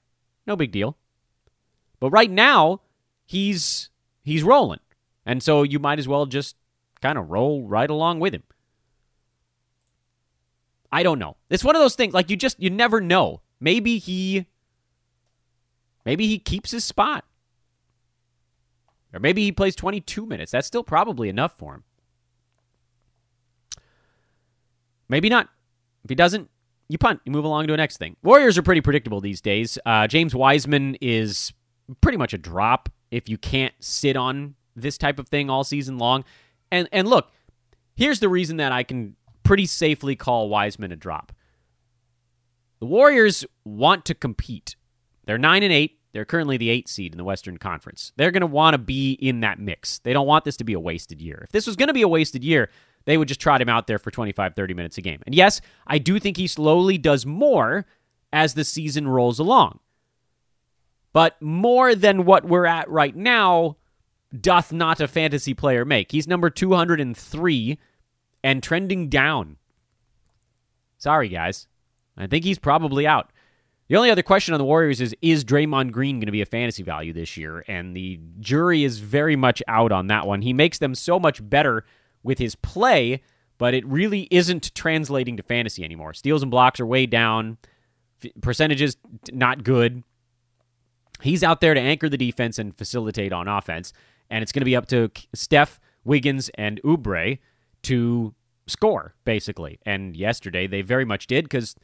No big deal. But right now, he's he's rolling. And so you might as well just kind of roll right along with him. I don't know. It's one of those things like you just you never know. Maybe he maybe he keeps his spot. Or maybe he plays 22 minutes. That's still probably enough for him. Maybe not. If he doesn't, you punt. You move along to the next thing. Warriors are pretty predictable these days. Uh, James Wiseman is pretty much a drop if you can't sit on this type of thing all season long. And and look, here's the reason that I can pretty safely call Wiseman a drop. The Warriors want to compete. They're 9 and 8. They're currently the 8 seed in the Western Conference. They're going to want to be in that mix. They don't want this to be a wasted year. If this was going to be a wasted year, they would just trot him out there for 25, 30 minutes a game. And yes, I do think he slowly does more as the season rolls along. But more than what we're at right now doth not a fantasy player make. He's number 203 and trending down. Sorry, guys. I think he's probably out. The only other question on the Warriors is Is Draymond Green going to be a fantasy value this year? And the jury is very much out on that one. He makes them so much better with his play, but it really isn't translating to fantasy anymore. Steals and blocks are way down, percentages not good. He's out there to anchor the defense and facilitate on offense, and it's going to be up to Steph, Wiggins, and Oubre to score, basically. And yesterday they very much did because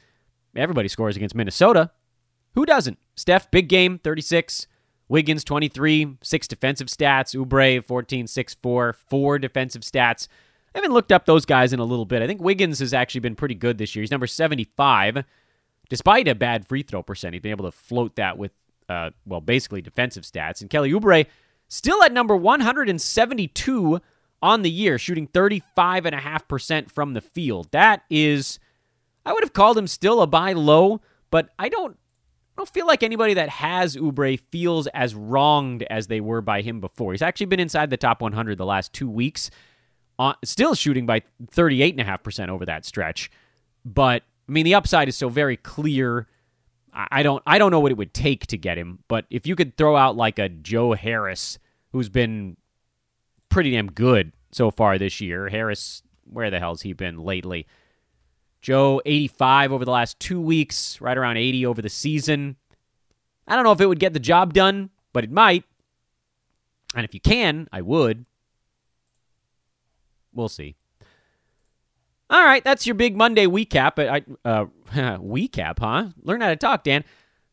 everybody scores against Minnesota. Who doesn't? Steph, big game, 36. Wiggins, 23, six defensive stats. Oubre, 14, 6, 4, four defensive stats. I haven't looked up those guys in a little bit. I think Wiggins has actually been pretty good this year. He's number 75. Despite a bad free throw percent, he's been able to float that with, uh, well, basically defensive stats. And Kelly Oubre, still at number 172 on the year, shooting 35.5% from the field. That is, I would have called him still a buy low, but I don't I don't feel like anybody that has Oubre feels as wronged as they were by him before. He's actually been inside the top 100 the last two weeks, uh, still shooting by 38.5% over that stretch. But, I mean, the upside is so very clear. I don't, I don't know what it would take to get him, but if you could throw out like a Joe Harris, who's been pretty damn good so far this year. Harris, where the hell's he been lately? Joe, 85 over the last two weeks, right around 80 over the season. I don't know if it would get the job done, but it might. And if you can, I would. We'll see. All right, that's your big Monday recap. Uh, uh, recap, huh? Learn how to talk, Dan.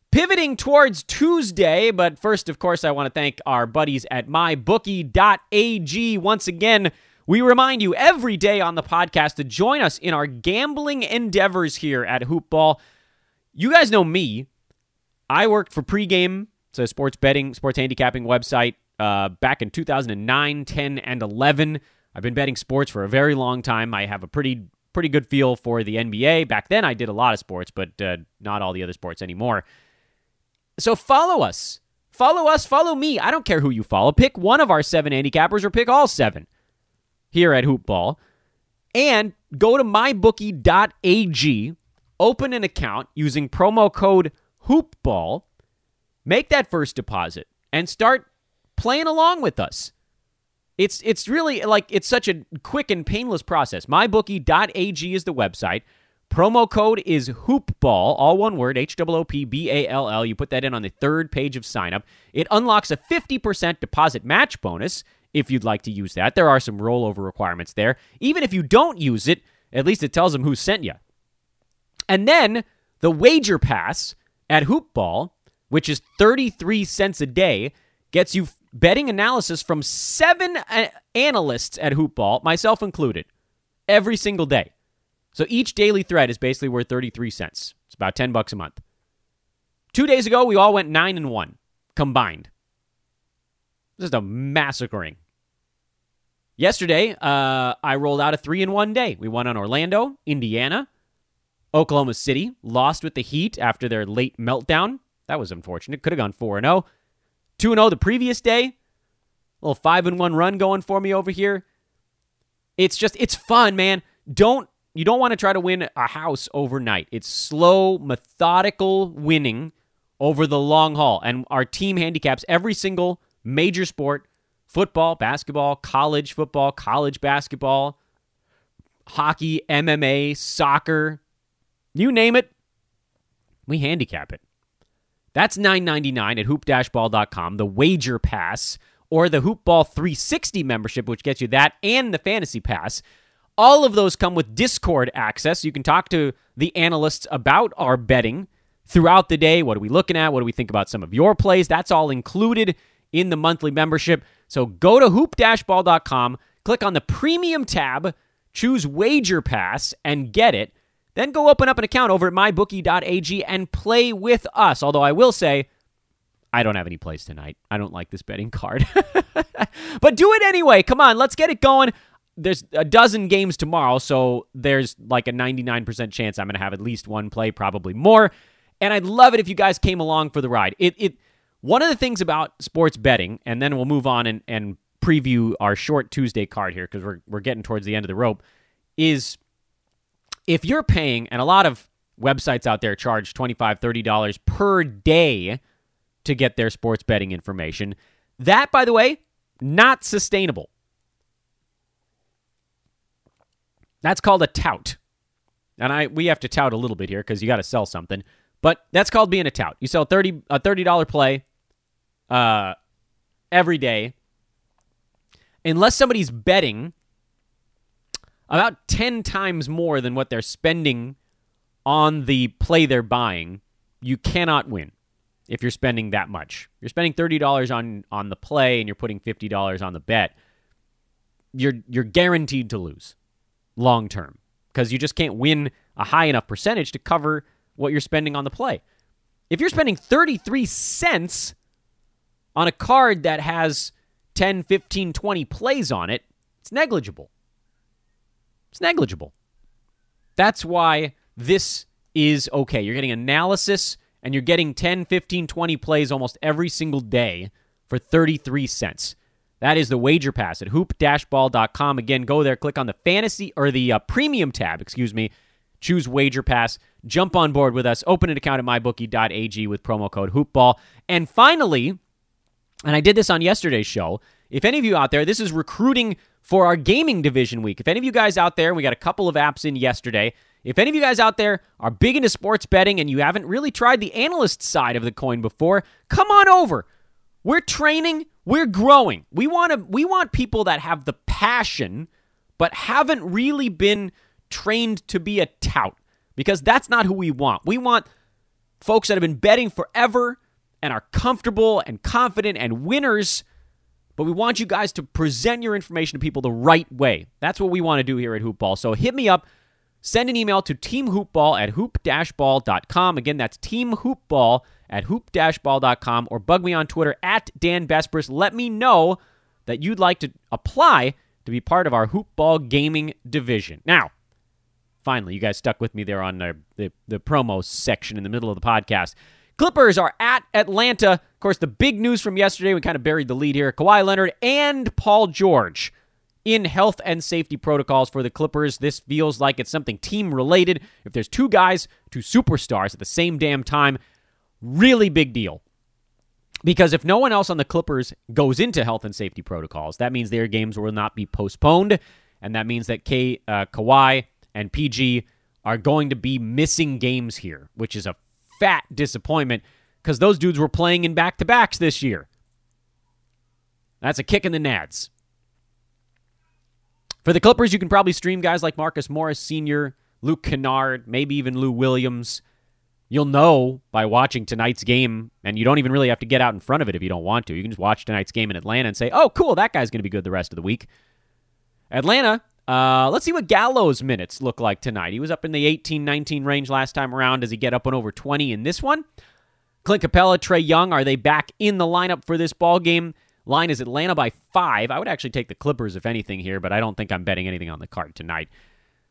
Pivoting towards Tuesday, but first, of course, I want to thank our buddies at mybookie.ag once again we remind you every day on the podcast to join us in our gambling endeavors here at Hoopball. You guys know me. I worked for Pregame, it's a sports betting, sports handicapping website, uh, back in 2009, 10, and 11. I've been betting sports for a very long time. I have a pretty pretty good feel for the NBA. Back then, I did a lot of sports, but uh, not all the other sports anymore. So follow us. Follow us. Follow me. I don't care who you follow. Pick one of our seven handicappers or pick all seven here at Hoopball and go to mybookie.ag, open an account using promo code HOOPBALL, make that first deposit, and start playing along with us. It's it's really like it's such a quick and painless process. Mybookie.ag is the website. Promo code is hoopball, all one word, H O O P B A L L. You put that in on the third page of sign up. It unlocks a 50% deposit match bonus if you'd like to use that. There are some rollover requirements there. Even if you don't use it, at least it tells them who sent you. And then the wager pass at Hoopball, which is 33 cents a day, gets you betting analysis from seven uh, analysts at Hoopball, myself included, every single day. So each daily thread is basically worth 33 cents. It's about 10 bucks a month. 2 days ago we all went 9 and 1 combined. Just a massacring. Yesterday, uh, I rolled out a three in one day. We won on Orlando, Indiana, Oklahoma City, lost with the Heat after their late meltdown. That was unfortunate. Could have gone 4 0. 2 0 the previous day. A little 5 and 1 run going for me over here. It's just, it's fun, man. Don't, you don't want to try to win a house overnight. It's slow, methodical winning over the long haul. And our team handicaps every single major sport football, basketball, college football, college basketball, hockey, MMA, soccer, you name it, we handicap it. That's $9.99 at hoop-ball.com, the wager pass, or the Hoopball 360 membership, which gets you that and the fantasy pass. All of those come with Discord access. You can talk to the analysts about our betting throughout the day. What are we looking at? What do we think about some of your plays? That's all included in the monthly membership. So go to hoop-ball.com, click on the premium tab, choose wager pass, and get it. Then go open up an account over at mybookie.ag and play with us. Although I will say, I don't have any plays tonight. I don't like this betting card. but do it anyway. Come on, let's get it going. there's a dozen games tomorrow, so there's like a 99% chance I'm going to have at least one play, probably more. And I'd love it if you guys came along for the ride. It it one of the things about sports betting, and then we'll move on and, and preview our short Tuesday card here because we're we're getting towards the end of the rope, is if you're paying, and a lot of websites out there charge $25, $30 per day to get their sports betting information. That, by the way, not sustainable. That's called a tout. And I we have to tout a little bit here because you got to sell something. But that's called being a tout. You sell 30 a $30 play uh, every day. Unless somebody's betting about 10 times more than what they're spending on the play they're buying, you cannot win if you're spending that much. You're spending $30 on on the play and you're putting $50 on the bet. You're you're guaranteed to lose long term because you just can't win a high enough percentage to cover what you're spending on the play. If you're spending 33 cents on a card that has 10, 15, 20 plays on it, it's negligible. It's negligible. That's why this is okay. You're getting analysis and you're getting 10, 15, 20 plays almost every single day for 33 cents. That is the wager pass at hoop-ball.com. Again, go there, click on the fantasy or the uh, premium tab, excuse me, choose wager pass, jump on board with us, open an account at mybookie.ag with promo code hoopball. And finally, and I did this on yesterday's show, if any of you out there, this is recruiting for our gaming division week. If any of you guys out there, we got a couple of apps in yesterday. If any of you guys out there are big into sports betting and you haven't really tried the analyst side of the coin before, come on over. We're training, we're growing. We want to we want people that have the passion but haven't really been trained to be a tout because that's not who we want. We want folks that have been betting forever and are comfortable and confident and winners but we want you guys to present your information to people the right way. That's what we want to do here at Hoopball. So hit me up. Send an email to teamhoopball at hoop-ball.com. Again, that's teamhoopball at hoop-ball.com or bug me on Twitter at Dan Besbris. Let me know that you'd like to apply to be part of our Hoopball gaming division. Now, finally, you guys stuck with me there on the, the, the promo section in the middle of the podcast. Clippers are at Atlanta. Of course, the big news from yesterday, we kind of buried the lead here. Kawhi Leonard and Paul George in health and safety protocols for the Clippers. This feels like it's something team related. If there's two guys, two superstars at the same damn time, really big deal. Because if no one else on the Clippers goes into health and safety protocols, that means their games will not be postponed. And that means that K, uh, Kawhi and PG are going to be missing games here, which is a fat disappointment because those dudes were playing in back to backs this year. That's a kick in the nads. For the Clippers, you can probably stream guys like Marcus Morris Sr., Luke Kennard, maybe even Lou Williams. You'll know by watching tonight's game, and you don't even really have to get out in front of it if you don't want to. You can just watch tonight's game in Atlanta and say, oh, cool, that guy's going to be good the rest of the week. Atlanta uh, let's see what Gallo's minutes look like tonight. He was up in the 18 19 range last time around. Does he get up and over 20 in this one? Clint Capela, Trae Young, are they back in the lineup for this ball game? Line is Atlanta by five. I would actually take the Clippers if anything here, but I don't think I'm betting anything on the card tonight.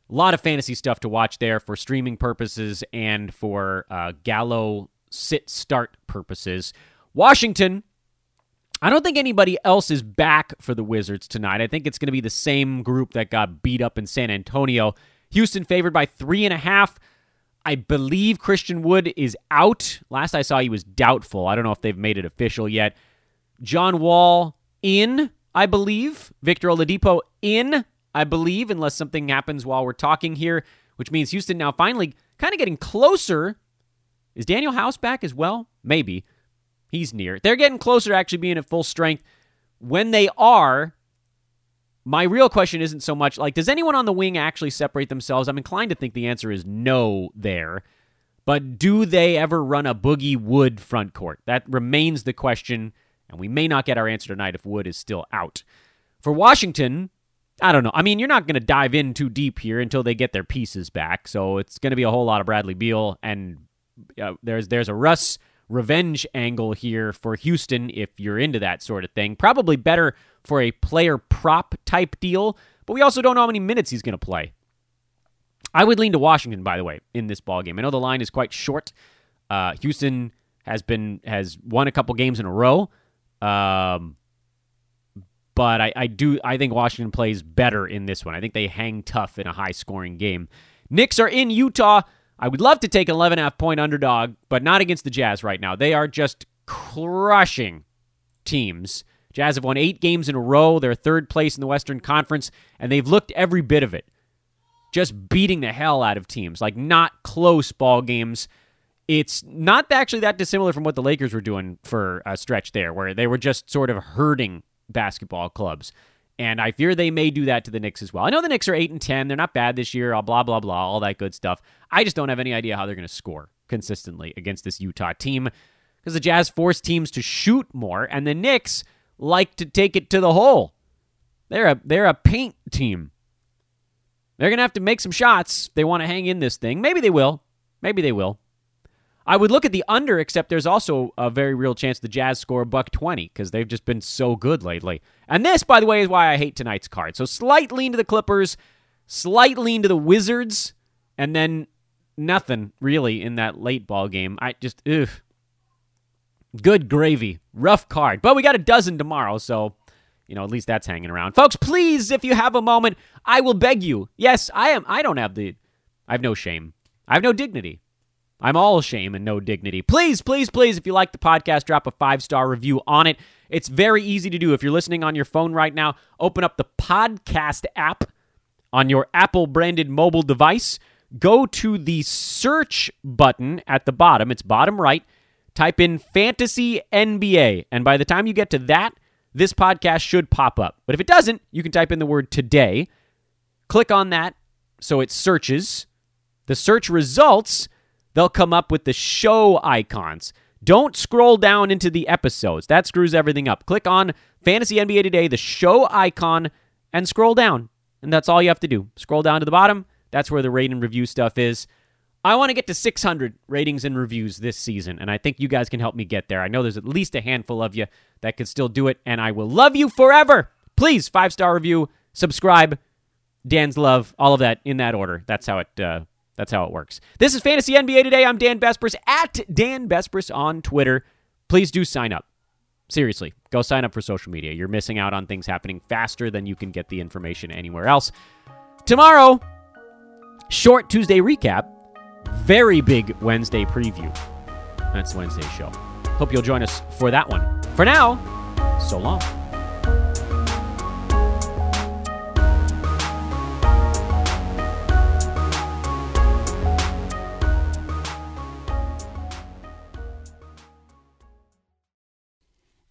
A lot of fantasy stuff to watch there for streaming purposes and for uh, Gallo sit start purposes. Washington I don't think anybody else is back for the Wizards tonight. I think it's going to be the same group that got beat up in San Antonio. Houston favored by three and a half. I believe Christian Wood is out. Last I saw, he was doubtful. I don't know if they've made it official yet. John Wall in, I believe. Victor Oladipo in, I believe, unless something happens while we're talking here, which means Houston now finally kind of getting closer. Is Danuel House back as well? Maybe. He's near. They're getting closer to actually being at full strength. When they are, my real question isn't so much like, does anyone on the wing actually separate themselves? I'm inclined to think the answer is no there. But do they ever run a Boogie Wood front court? That remains the question, and we may not get our answer tonight if Wood is still out. For Washington, I don't know. I mean, you're not going to dive in too deep here until they get their pieces back. So it's going to be a whole lot of Bradley Beal, and uh, there's there's a Russ revenge angle here for Houston if you're into that sort of thing. Probably better for a player prop type deal, but we also don't know how many minutes he's going to play. I would lean to Washington, by the way, in this ball game. I know the line is quite short. Uh, Houston has been has won a couple games in a row, um, but I, I do I think Washington plays better in this one. I think they hang tough in a high scoring game. Knicks are in Utah. I would love to take an 11 half point underdog, but not against the Jazz right now. They are just crushing teams. Jazz have won eight games in a row. They're third place in the Western Conference, and they've looked every bit of it. Just beating the hell out of teams, like not close ball games. It's not actually that dissimilar from what the Lakers were doing for a stretch there, where they were just sort of hurting basketball clubs. And I fear they may do that to the Knicks as well. I know the Knicks are 8 and 10. They're not bad this year, blah, blah, blah, all that good stuff. I just don't have any idea how they're going to score consistently against this Utah team because the Jazz force teams to shoot more, and the Knicks like to take it to the hole. They're a, they're a paint team. They're going to have to make some shots. They want to hang in this thing. Maybe they will. Maybe they will. I would look at the under, except there's also a very real chance the Jazz score buck 20 because they've just been so good lately. And this, by the way, is why I hate tonight's card. So slight lean to the Clippers, slight lean to the Wizards, and then nothing really in that late ball game. I just, ugh. Good gravy. Rough card. But we got a dozen tomorrow, so you know, at least that's hanging around. Folks, please, if you have a moment, I will beg you. Yes, I am I don't have the I have no shame. I have no dignity. I'm all shame and no dignity. Please, please, please, if you like the podcast, drop a five star review on it. It's very easy to do. If you're listening on your phone right now, open up the podcast app on your Apple branded mobile device. Go to the search button at the bottom, it's bottom right. Type in Fantasy NBA. And by the time you get to that, this podcast should pop up. But if it doesn't, you can type in the word today. Click on that so it searches. The search results they'll come up with the show icons. Don't scroll down into the episodes. That screws everything up. Click on Fantasy NBA Today, the show icon, and scroll down. And that's all you have to do. Scroll down to the bottom. That's where the rate and review stuff is. I want to get to 600 ratings and reviews this season, and I think you guys can help me get there. I know there's at least a handful of you that could still do it, and I will love you forever. Please, five star review, subscribe, Dan's love, all of that in that order. That's how it uh, that's how it works. This is Fantasy NBA Today. I'm Dan Besbris at Dan Besbris on Twitter. Please do sign up. Seriously, go sign up for social media. You're missing out on things happening faster than you can get the information anywhere else. Tomorrow, short Tuesday recap, very big Wednesday preview. That's Wednesday's show. Hope you'll join us for that one. For now, so long.